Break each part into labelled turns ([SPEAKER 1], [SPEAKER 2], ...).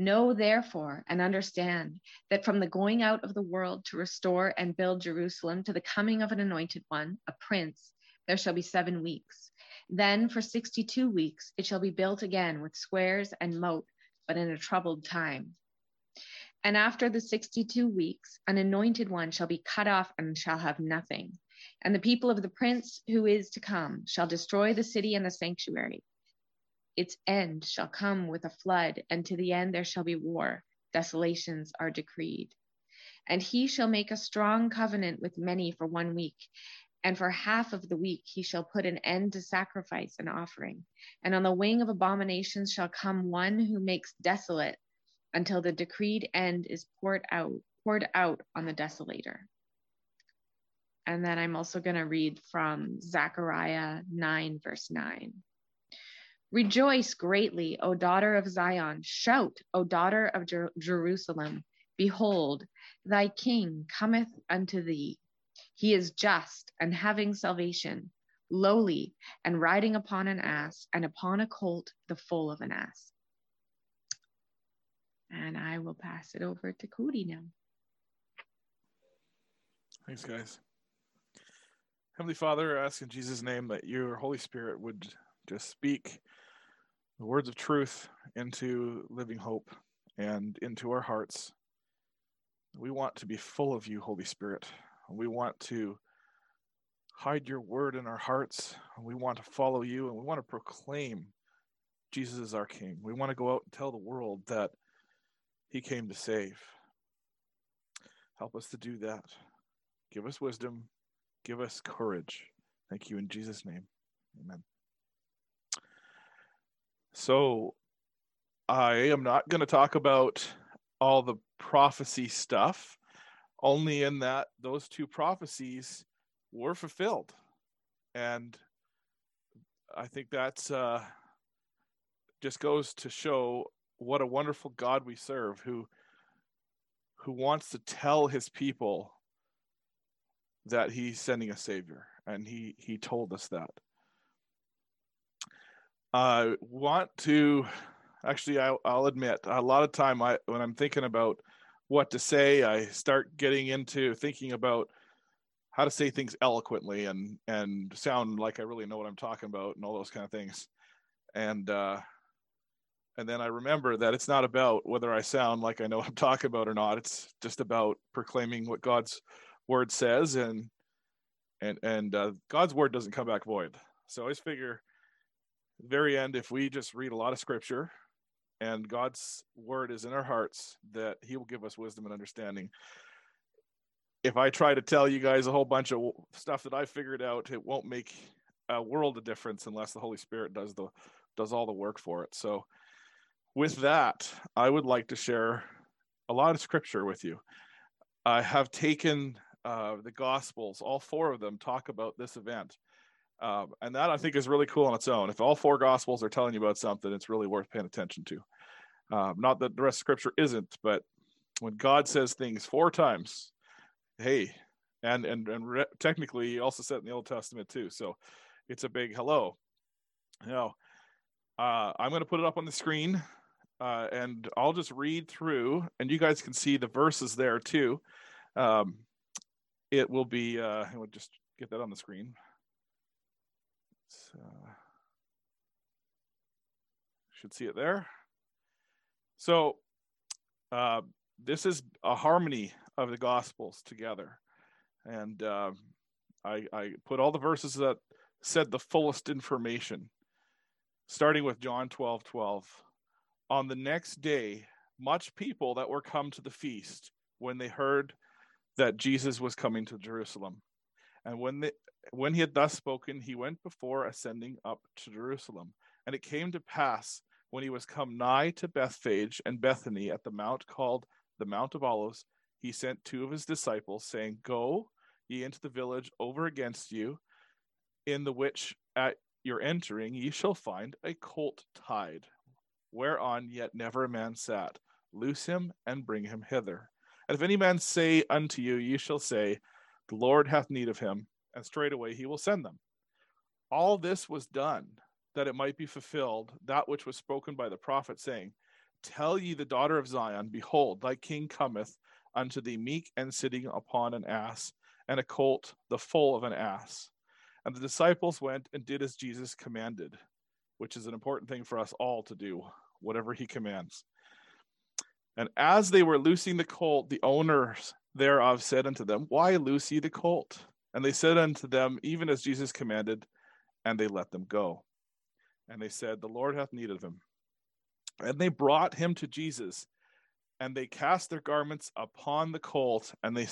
[SPEAKER 1] Know therefore and understand that from the going out of the world to restore and build Jerusalem to the coming of an anointed one, a prince, there shall be seven weeks. Then for 62 weeks it shall be built again with squares and moat, but in a troubled time. And after the 62 weeks, an anointed one shall be cut off and shall have nothing. And the people of the prince who is to come shall destroy the city and the sanctuary. Its end shall come with a flood, and to the end there shall be war. Desolations are decreed. And he shall make a strong covenant with many for one week, and for half of the week he shall put an end to sacrifice and offering. And on the wing of abominations shall come one who makes desolate until the decreed end is poured out, poured out on the desolator. And then I'm also going to read from Zechariah 9, verse 9. Rejoice greatly, O daughter of Zion. Shout, O daughter of Jer- Jerusalem. Behold, thy king cometh unto thee he is just and having salvation, lowly and riding upon an ass and upon a colt, the foal of an ass. And I will pass it over to Cody now.
[SPEAKER 2] Thanks, guys. Heavenly Father, I ask in Jesus' name that your Holy Spirit would just speak the words of truth into living hope and into our hearts. We want to be full of you, Holy Spirit. We want to hide your word in our hearts. We want to follow you and we want to proclaim Jesus is our King. We want to go out and tell the world that he came to save. Help us to do that. Give us wisdom. Give us courage. Thank you in Jesus' name. Amen. So, I am not going to talk about all the prophecy stuff only in that those two prophecies were fulfilled. And i think that's uh just goes to show what a wonderful god we serve who who wants to tell his people that he's sending a savior. And he he told us that i want to actually I, i'll admit a lot of time i when i'm thinking about what to say. I start getting into thinking about how to say things eloquently and and sound like I really know what I'm talking about and all those kind of things. And uh, and then I remember that it's not about whether I sound like I know what I'm talking about or not. It's just about proclaiming what God's word says and and and uh, God's word doesn't come back void. So I always figure, very end, if we just read a lot of scripture and God's word is in our hearts that he will give us wisdom and understanding. If I try to tell you guys a whole bunch of stuff that I figured out, it won't make a world of difference unless the Holy Spirit does the does all the work for it. So with that, I would like to share a lot of scripture with you. I have taken uh, the Gospels, all four of them talk about this event. Um, and that I think is really cool on its own. If all four gospels are telling you about something, it's really worth paying attention to. Um, not that the rest of scripture isn't, but when God says things four times, hey, and and and re- technically he also said in the Old Testament too. So it's a big hello. Now, uh, I'm going to put it up on the screen, uh, and I'll just read through, and you guys can see the verses there too. Um, it will be. Uh, I will just get that on the screen. So, should see it there. So uh, this is a harmony of the Gospels together, and uh, I, I put all the verses that said the fullest information, starting with John 12 12. On the next day, much people that were come to the feast when they heard that Jesus was coming to Jerusalem. And when they, when he had thus spoken, he went before ascending up to Jerusalem. And it came to pass when he was come nigh to Bethphage and Bethany at the mount called the Mount of Olives, he sent two of his disciples, saying, Go ye into the village over against you, in the which at your entering ye shall find a colt tied, whereon yet never a man sat. Loose him and bring him hither. And if any man say unto you, ye shall say, The Lord hath need of him, and straightway he will send them. All this was done that it might be fulfilled that which was spoken by the prophet, saying, Tell ye the daughter of Zion, Behold, thy king cometh unto thee meek and sitting upon an ass, and a colt, the foal of an ass. And the disciples went and did as Jesus commanded, which is an important thing for us all to do, whatever he commands. And as they were loosing the colt, the owners thereof said unto them, Why loose ye the colt? And they said unto them, Even as Jesus commanded, and they let them go. And they said, The Lord hath need of him. And they brought him to Jesus, and they cast their garments upon the colt, and they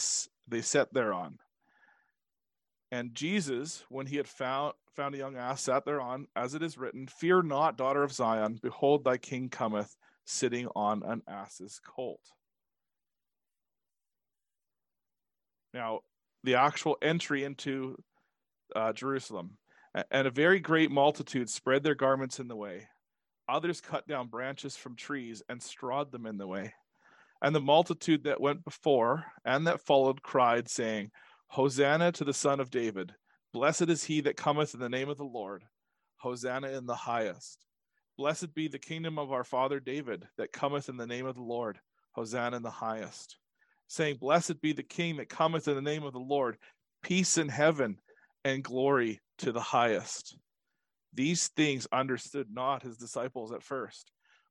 [SPEAKER 2] they set thereon. And Jesus, when he had found found a young ass, sat thereon, as it is written, Fear not, daughter of Zion, behold, thy king cometh, sitting on an ass's colt. Now, the actual entry into uh, Jerusalem. And a very great multitude spread their garments in the way. Others cut down branches from trees and strawed them in the way. And the multitude that went before and that followed cried, saying, Hosanna to the Son of David. Blessed is he that cometh in the name of the Lord. Hosanna in the highest. Blessed be the kingdom of our father David that cometh in the name of the Lord. Hosanna in the highest. Saying, Blessed be the king that cometh in the name of the Lord. Peace in heaven and glory to the highest. These things understood not his disciples at first.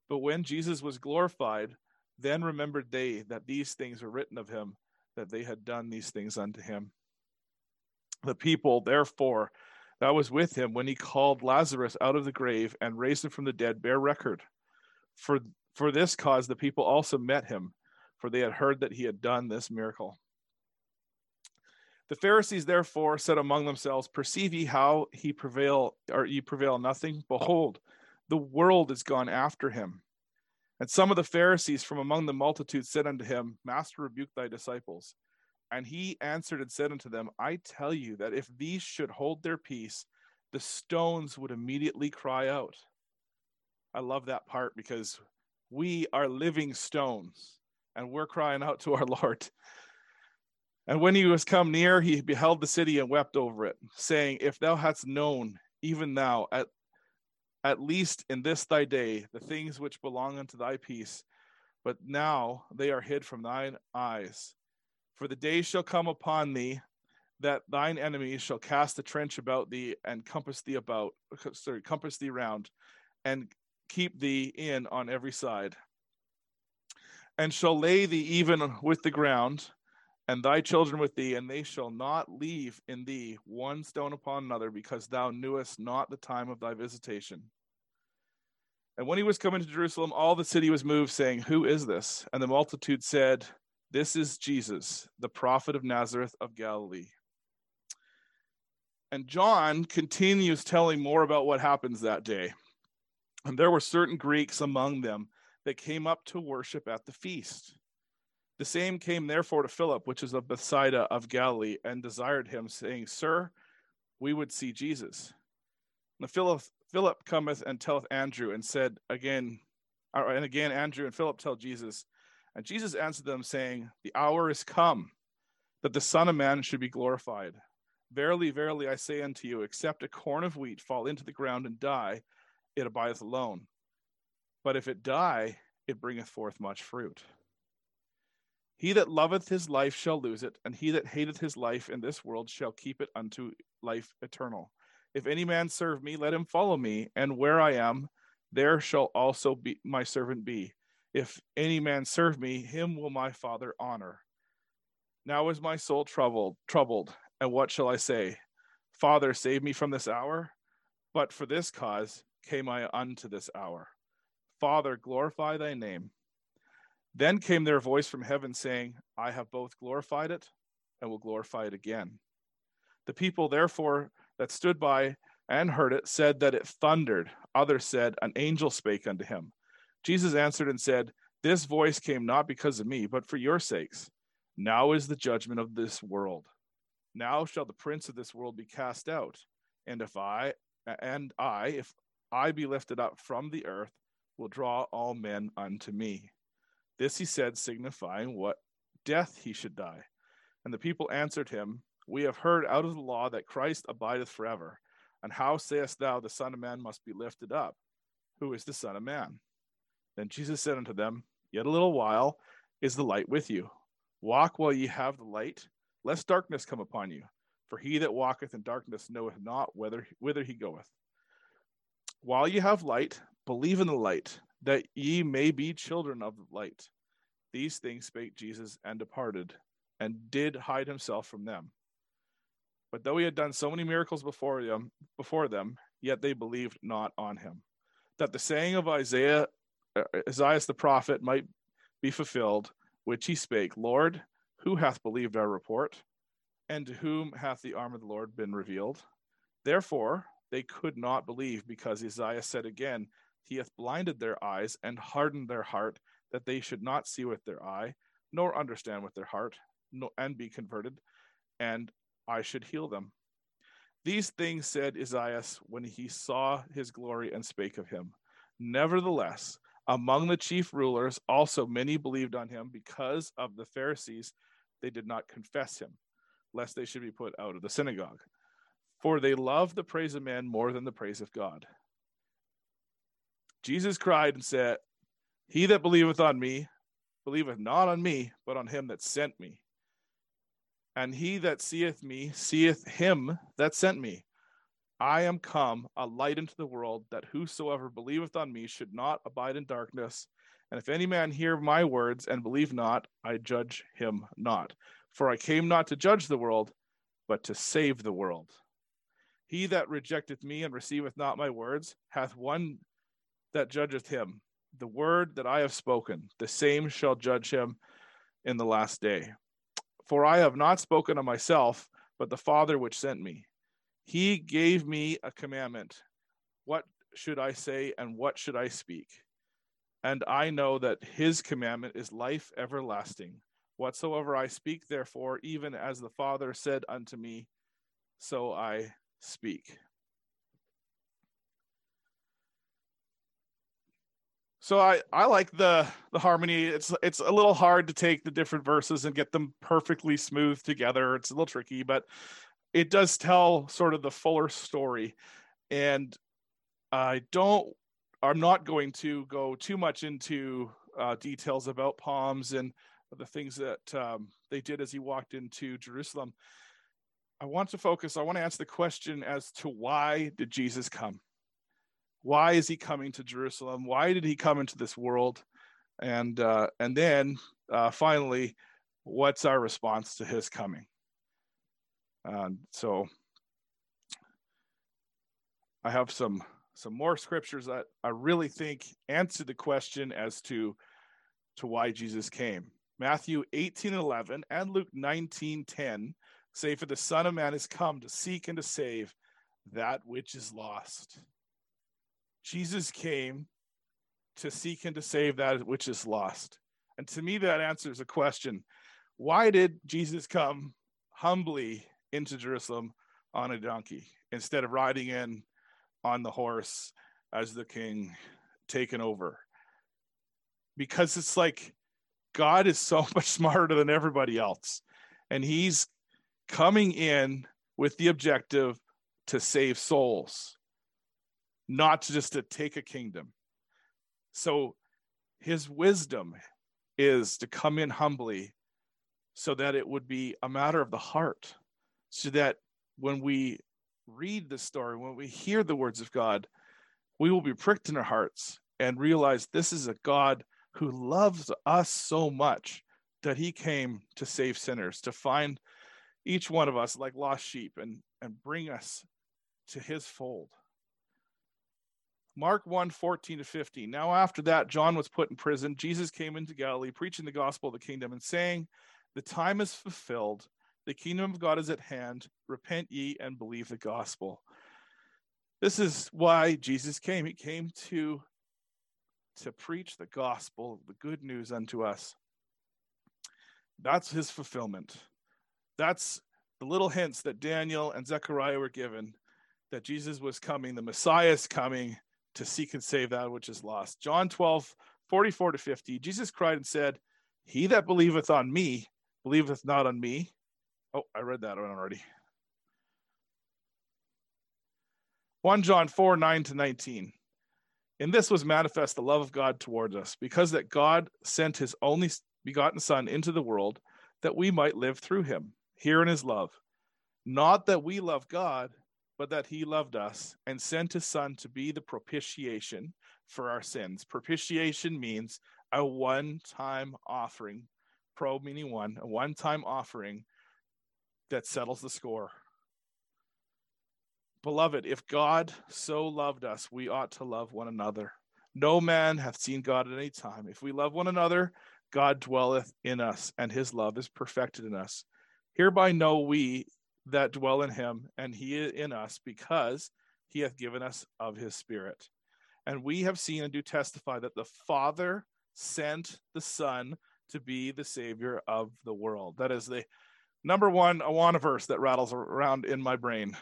[SPEAKER 2] But when Jesus was glorified, then remembered they that these things were written of him, that they had done these things unto him. The people, therefore, that was with him when he called Lazarus out of the grave and raised him from the dead bear record. For, for this cause the people also met him, for they had heard that he had done this miracle. The Pharisees therefore said among themselves, Perceive ye how he prevail, or ye prevail nothing? Behold, the world is gone after him. And some of the Pharisees from among the multitude said unto him, Master, rebuke thy disciples. And he answered and said unto them, I tell you that if these should hold their peace, the stones would immediately cry out. I love that part because we are living stones and we're crying out to our Lord. And when he was come near, he beheld the city and wept over it, saying, If thou hadst known, even thou, at, at least in this thy day, the things which belong unto thy peace, but now they are hid from thine eyes. For the day shall come upon thee that thine enemies shall cast a trench about thee and compass thee about, sorry, compass thee round, and keep thee in on every side, and shall lay thee even with the ground and thy children with thee, and they shall not leave in thee one stone upon another, because thou knewest not the time of thy visitation. And when he was coming to Jerusalem, all the city was moved, saying, Who is this? And the multitude said, This is Jesus, the prophet of Nazareth of Galilee. And John continues telling more about what happens that day. And there were certain Greeks among them that came up to worship at the feast. The same came therefore to Philip, which is of Bethsaida of Galilee, and desired him, saying, Sir, we would see Jesus. And Philip, Philip cometh and telleth Andrew, and said again, and again Andrew and Philip tell Jesus. And Jesus answered them, saying, The hour is come that the Son of Man should be glorified. Verily, verily, I say unto you, except a corn of wheat fall into the ground and die, it abideth alone. But if it die, it bringeth forth much fruit. He that loveth his life shall lose it, and he that hateth his life in this world shall keep it unto life eternal. If any man serve me, let him follow me, and where I am, there shall also be my servant be. If any man serve me, him will my Father honor. Now is my soul troubled, troubled, and what shall I say? Father, save me from this hour. But for this cause came I unto this hour. Father, glorify thy name. Then came there a voice from heaven saying, I have both glorified it and will glorify it again. The people, therefore, that stood by and heard it said that it thundered. Others said, An angel spake unto him. Jesus answered and said, This voice came not because of me, but for your sakes. Now is the judgment of this world. Now shall the prince of this world be cast out. And if I, and I, if I be lifted up from the earth, will draw all men unto me. This he said, signifying what death he should die. And the people answered him, We have heard out of the law that Christ abideth forever. And how sayest thou the Son of Man must be lifted up? Who is the Son of Man? Then Jesus said unto them, Yet a little while is the light with you. Walk while ye have the light, lest darkness come upon you. For he that walketh in darkness knoweth not whither, whither he goeth. While ye have light, believe in the light, that ye may be children of the light. These things spake Jesus and departed, and did hide himself from them. But though he had done so many miracles before them, before them, yet they believed not on him. That the saying of Isaiah, uh, Isaiah the prophet might be fulfilled, which he spake, Lord, who hath believed our report? And to whom hath the arm of the Lord been revealed? Therefore they could not believe, because Isaiah said again, He hath blinded their eyes and hardened their heart, that they should not see with their eye, nor understand with their heart, and be converted, and I should heal them. These things said Isaiah when he saw his glory and spake of him. Nevertheless, among the chief rulers also many believed on him because of the Pharisees. They did not confess him, lest they should be put out of the synagogue. For they love the praise of men more than the praise of God. Jesus cried and said, He that believeth on me, believeth not on me, but on him that sent me. And he that seeth me seeth him that sent me. I am come a light into the world, that whosoever believeth on me should not abide in darkness. And if any man hear my words and believe not, I judge him not. For I came not to judge the world, but to save the world. He that rejecteth me and receiveth not my words hath one that judgeth him. The word that I have spoken, the same shall judge him in the last day. For I have not spoken of myself, but the Father which sent me. He gave me a commandment. What should I say and what should I speak? And I know that his commandment is life everlasting. Whatsoever I speak, therefore, even as the Father said unto me, so I speak. So I, I like the the harmony. It's it's a little hard to take the different verses and get them perfectly smooth together. It's a little tricky, but it does tell sort of the fuller story. And I don't I'm not going to go too much into uh, details about palms and the things that um, they did as he walked into Jerusalem. I want to focus, I want to answer the question as to why did Jesus come? Why is he coming to Jerusalem? Why did he come into this world? And uh, and then uh, finally, what's our response to his coming? And so I have some some more scriptures that I really think answer the question as to to why Jesus came. Matthew 18 11 and Luke 19 10 say, For the Son of Man is come to seek and to save that which is lost. Jesus came to seek and to save that which is lost. And to me, that answers a question why did Jesus come humbly into Jerusalem on a donkey instead of riding in on the horse as the king taken over? Because it's like God is so much smarter than everybody else. And he's coming in with the objective to save souls not just to take a kingdom. So his wisdom is to come in humbly so that it would be a matter of the heart, so that when we read the story, when we hear the words of God, we will be pricked in our hearts and realize this is a God who loves us so much that he came to save sinners, to find each one of us like lost sheep and, and bring us to his fold. Mark 1 14 to 15. Now, after that, John was put in prison. Jesus came into Galilee, preaching the gospel of the kingdom and saying, The time is fulfilled. The kingdom of God is at hand. Repent ye and believe the gospel. This is why Jesus came. He came to, to preach the gospel, the good news unto us. That's his fulfillment. That's the little hints that Daniel and Zechariah were given that Jesus was coming, the Messiah is coming to seek and save that which is lost. John 12, 44 to 50. Jesus cried and said, He that believeth on me, believeth not on me. Oh, I read that one already. 1 John 4, 9 to 19. In this was manifest the love of God towards us, because that God sent his only begotten Son into the world that we might live through him. Here in his love. Not that we love God, but that he loved us and sent his Son to be the propitiation for our sins. Propitiation means a one time offering, pro meaning one, a one time offering that settles the score. Beloved, if God so loved us, we ought to love one another. No man hath seen God at any time. If we love one another, God dwelleth in us, and his love is perfected in us. Hereby know we that dwell in him, and he in us, because he hath given us of his Spirit. And we have seen and do testify that the Father sent the Son to be the Savior of the world. That is the number one Awana verse that rattles around in my brain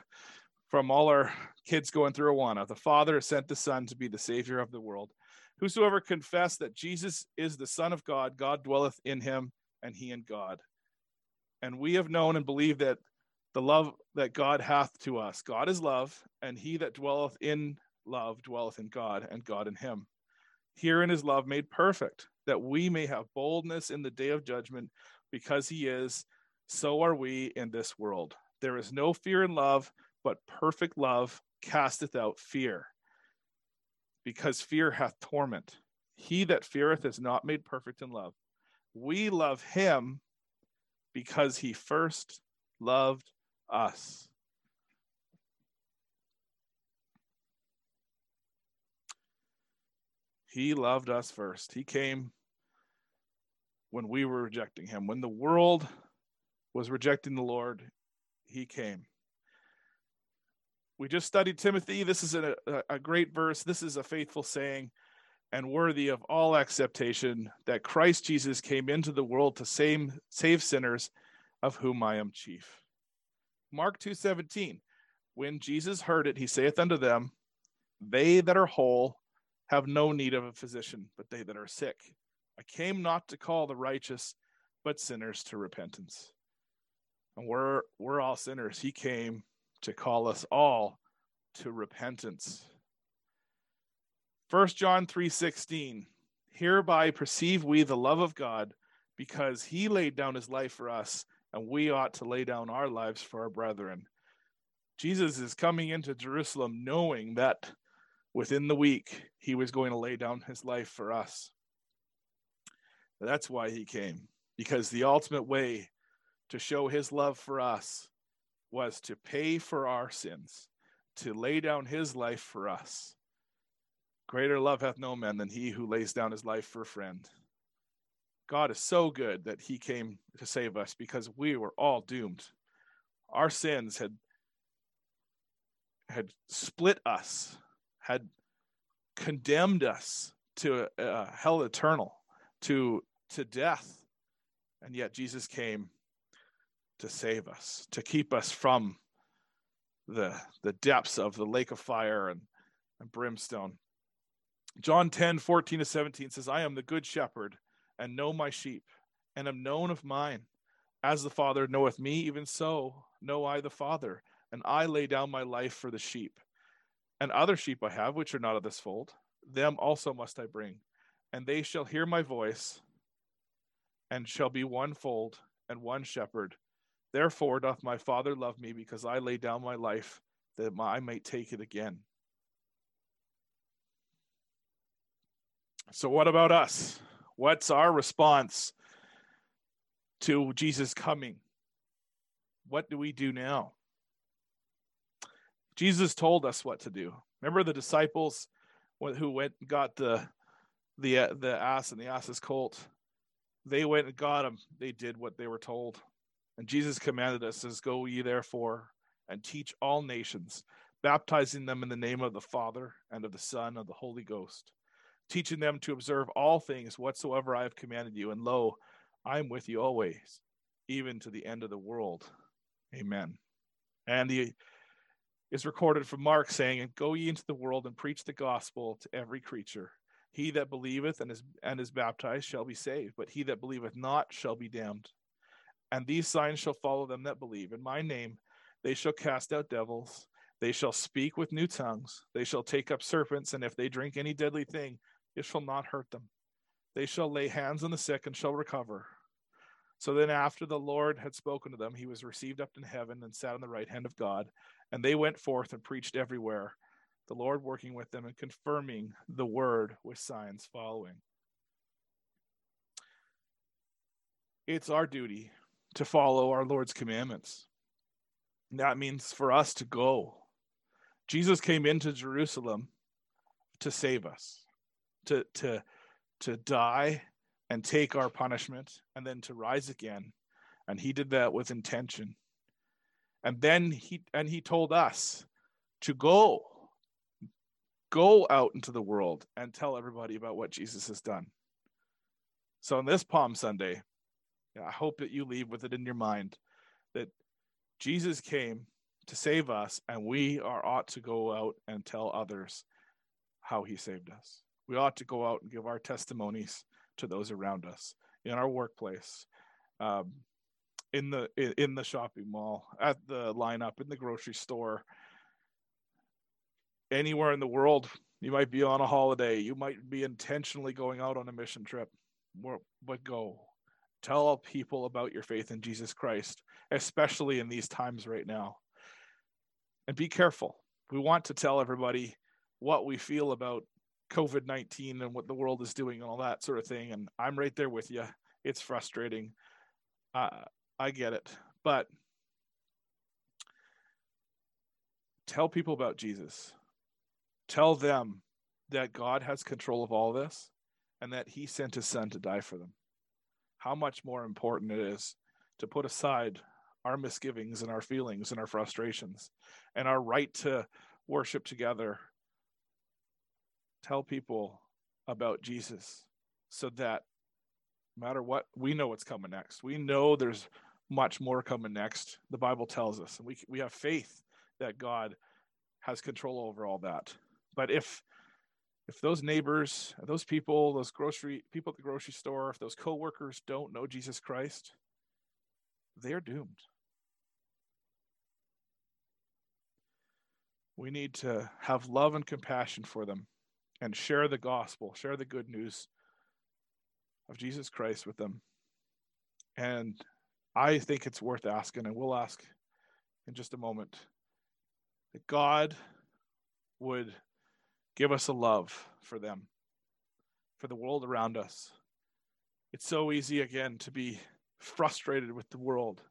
[SPEAKER 2] from all our kids going through Awana. The Father sent the Son to be the Savior of the world. Whosoever confess that Jesus is the Son of God, God dwelleth in him, and he in God. And we have known and believed that the love that God hath to us. God is love, and he that dwelleth in love dwelleth in God, and God in him. Herein is love made perfect, that we may have boldness in the day of judgment, because he is, so are we in this world. There is no fear in love, but perfect love casteth out fear, because fear hath torment. He that feareth is not made perfect in love. We love him because he first loved us. He loved us first. He came when we were rejecting him. When the world was rejecting the Lord, he came we just studied Timothy. This is a, a great verse. This is a faithful saying and worthy of all acceptation that Christ Jesus came into the world to save, save sinners, of whom I am chief. Mark 2:17. When Jesus heard it, he saith unto them, They that are whole have no need of a physician, but they that are sick. I came not to call the righteous, but sinners to repentance. And we're we're all sinners. He came to call us all to repentance. 1 John 3:16 Hereby perceive we the love of God because he laid down his life for us and we ought to lay down our lives for our brethren. Jesus is coming into Jerusalem knowing that within the week he was going to lay down his life for us. That's why he came because the ultimate way to show his love for us was to pay for our sins, to lay down his life for us. Greater love hath no man than he who lays down his life for a friend. God is so good that he came to save us because we were all doomed. Our sins had had split us, had condemned us to uh, hell eternal, to to death. And yet Jesus came to save us, to keep us from the, the depths of the lake of fire and, and brimstone. John 10, 14 to 17 says, I am the good shepherd and know my sheep, and am known of mine. As the Father knoweth me, even so know I the Father, and I lay down my life for the sheep. And other sheep I have, which are not of this fold, them also must I bring, and they shall hear my voice, and shall be one fold and one shepherd. Therefore doth my Father love me, because I lay down my life that I might take it again. So, what about us? What's our response to Jesus coming? What do we do now? Jesus told us what to do. Remember the disciples who went and got the the uh, the ass and the ass's colt. They went and got him. They did what they were told. And Jesus commanded us, says, Go ye therefore and teach all nations, baptizing them in the name of the Father and of the Son and of the Holy Ghost, teaching them to observe all things whatsoever I have commanded you. And lo, I am with you always, even to the end of the world. Amen. And the is recorded from Mark saying, And go ye into the world and preach the gospel to every creature. He that believeth and is and is baptized shall be saved, but he that believeth not shall be damned. And these signs shall follow them that believe. In my name they shall cast out devils. They shall speak with new tongues. They shall take up serpents, and if they drink any deadly thing, it shall not hurt them. They shall lay hands on the sick and shall recover. So then, after the Lord had spoken to them, he was received up in heaven and sat on the right hand of God. And they went forth and preached everywhere, the Lord working with them and confirming the word with signs following. It's our duty to follow our Lord's commandments. That means for us to go. Jesus came into Jerusalem to save us, to, to, to die and take our punishment, and then to rise again. And he did that with intention. And then he and he told us to go go out into the world and tell everybody about what Jesus has done. So on this Palm Sunday, I hope that you leave with it in your mind that Jesus came to save us, and we are ought to go out and tell others how he saved us. We ought to go out and give our testimonies to those around us in our workplace, um, in the in the shopping mall, at the lineup, in the grocery store, anywhere in the world. You might be on a holiday. You might be intentionally going out on a mission trip, but go tell people about your faith in Jesus Christ, especially in these times right now. And be careful. We want to tell everybody what we feel about COVID 19 and what the world is doing and all that sort of thing. And I'm right there with you. It's frustrating. Uh, I get it. But tell people about Jesus. Tell them that God has control of all this and that he sent his son to die for them. How much more important it is to put aside our misgivings and our feelings and our frustrations and our right to worship together tell people about Jesus so that no matter what, we know what's coming next. We know there's much more coming next. The Bible tells us, and we we have faith that God has control over all that. But if if those neighbors, those people, those grocery people at the grocery store, if those coworkers don't know Jesus Christ, they're doomed. We need to have love and compassion for them and share the gospel, share the good news of Jesus Christ with them. And I think it's worth asking, and we'll ask in just a moment, that God would give us a love for them, for the world around us. It's so easy, again, to be frustrated with the world,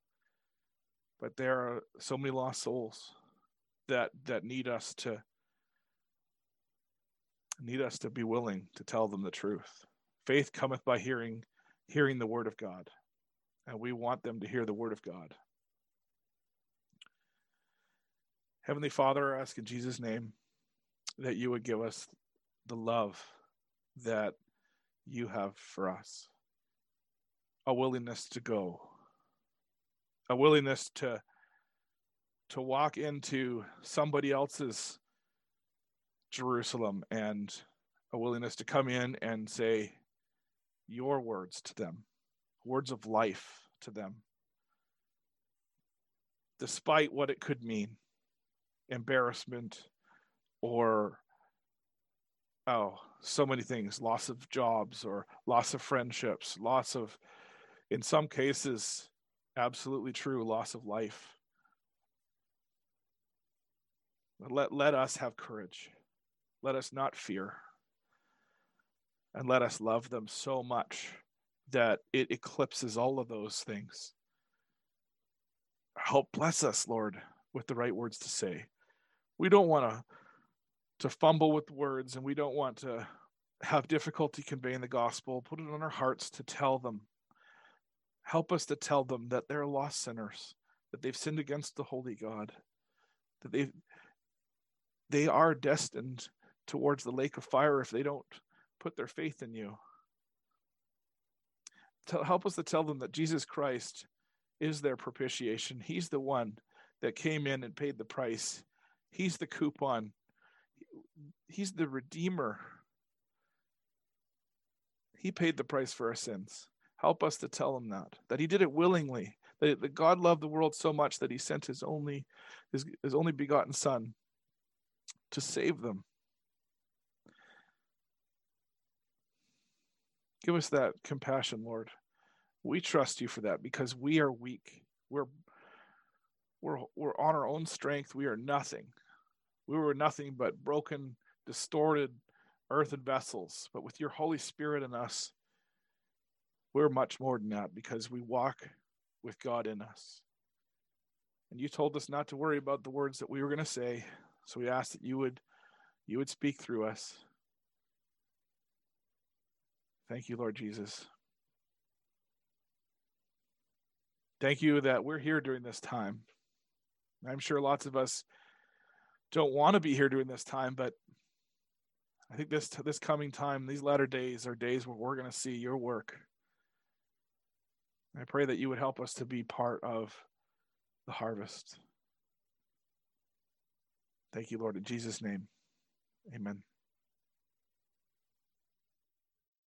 [SPEAKER 2] but there are so many lost souls that that need us to need us to be willing to tell them the truth. Faith cometh by hearing, hearing the word of God. And we want them to hear the word of God. Heavenly Father, I ask in Jesus' name that you would give us the love that you have for us, a willingness to go, a willingness to to walk into somebody else's Jerusalem and a willingness to come in and say your words to them, words of life to them, despite what it could mean embarrassment or, oh, so many things loss of jobs or loss of friendships, loss of, in some cases, absolutely true, loss of life. Let, let us have courage let us not fear. And let us love them so much that it eclipses all of those things. Help bless us, Lord, with the right words to say. We don't want to to fumble with words and we don't want to have difficulty conveying the gospel. Put it on our hearts to tell them. Help us to tell them that they're lost sinners, that they've sinned against the holy God, that they they are destined towards the lake of fire if they don't put their faith in you. To help us to tell them that Jesus Christ is their propitiation. He's the one that came in and paid the price. He's the coupon. He's the redeemer. He paid the price for our sins. Help us to tell them that, that he did it willingly, that, God loved the world so much that he sent his only, his, his only begotten son to save them. Give us that compassion, Lord. We trust you for that because we are weak. We're we're we're on our own strength. We are nothing. We were nothing but broken, distorted earthen vessels. But with your Holy Spirit in us, we're much more than that because we walk with God in us. And you told us not to worry about the words that we were going to say. So we ask that you would you would speak through us. Thank you, Lord Jesus. Thank you that we're here during this time. I'm sure lots of us don't want to be here during this time, but I think this this coming time, these latter days are days where we're going to see your work. I pray that you would help us to be part of the harvest. Thank you, Lord, in Jesus' name. Amen.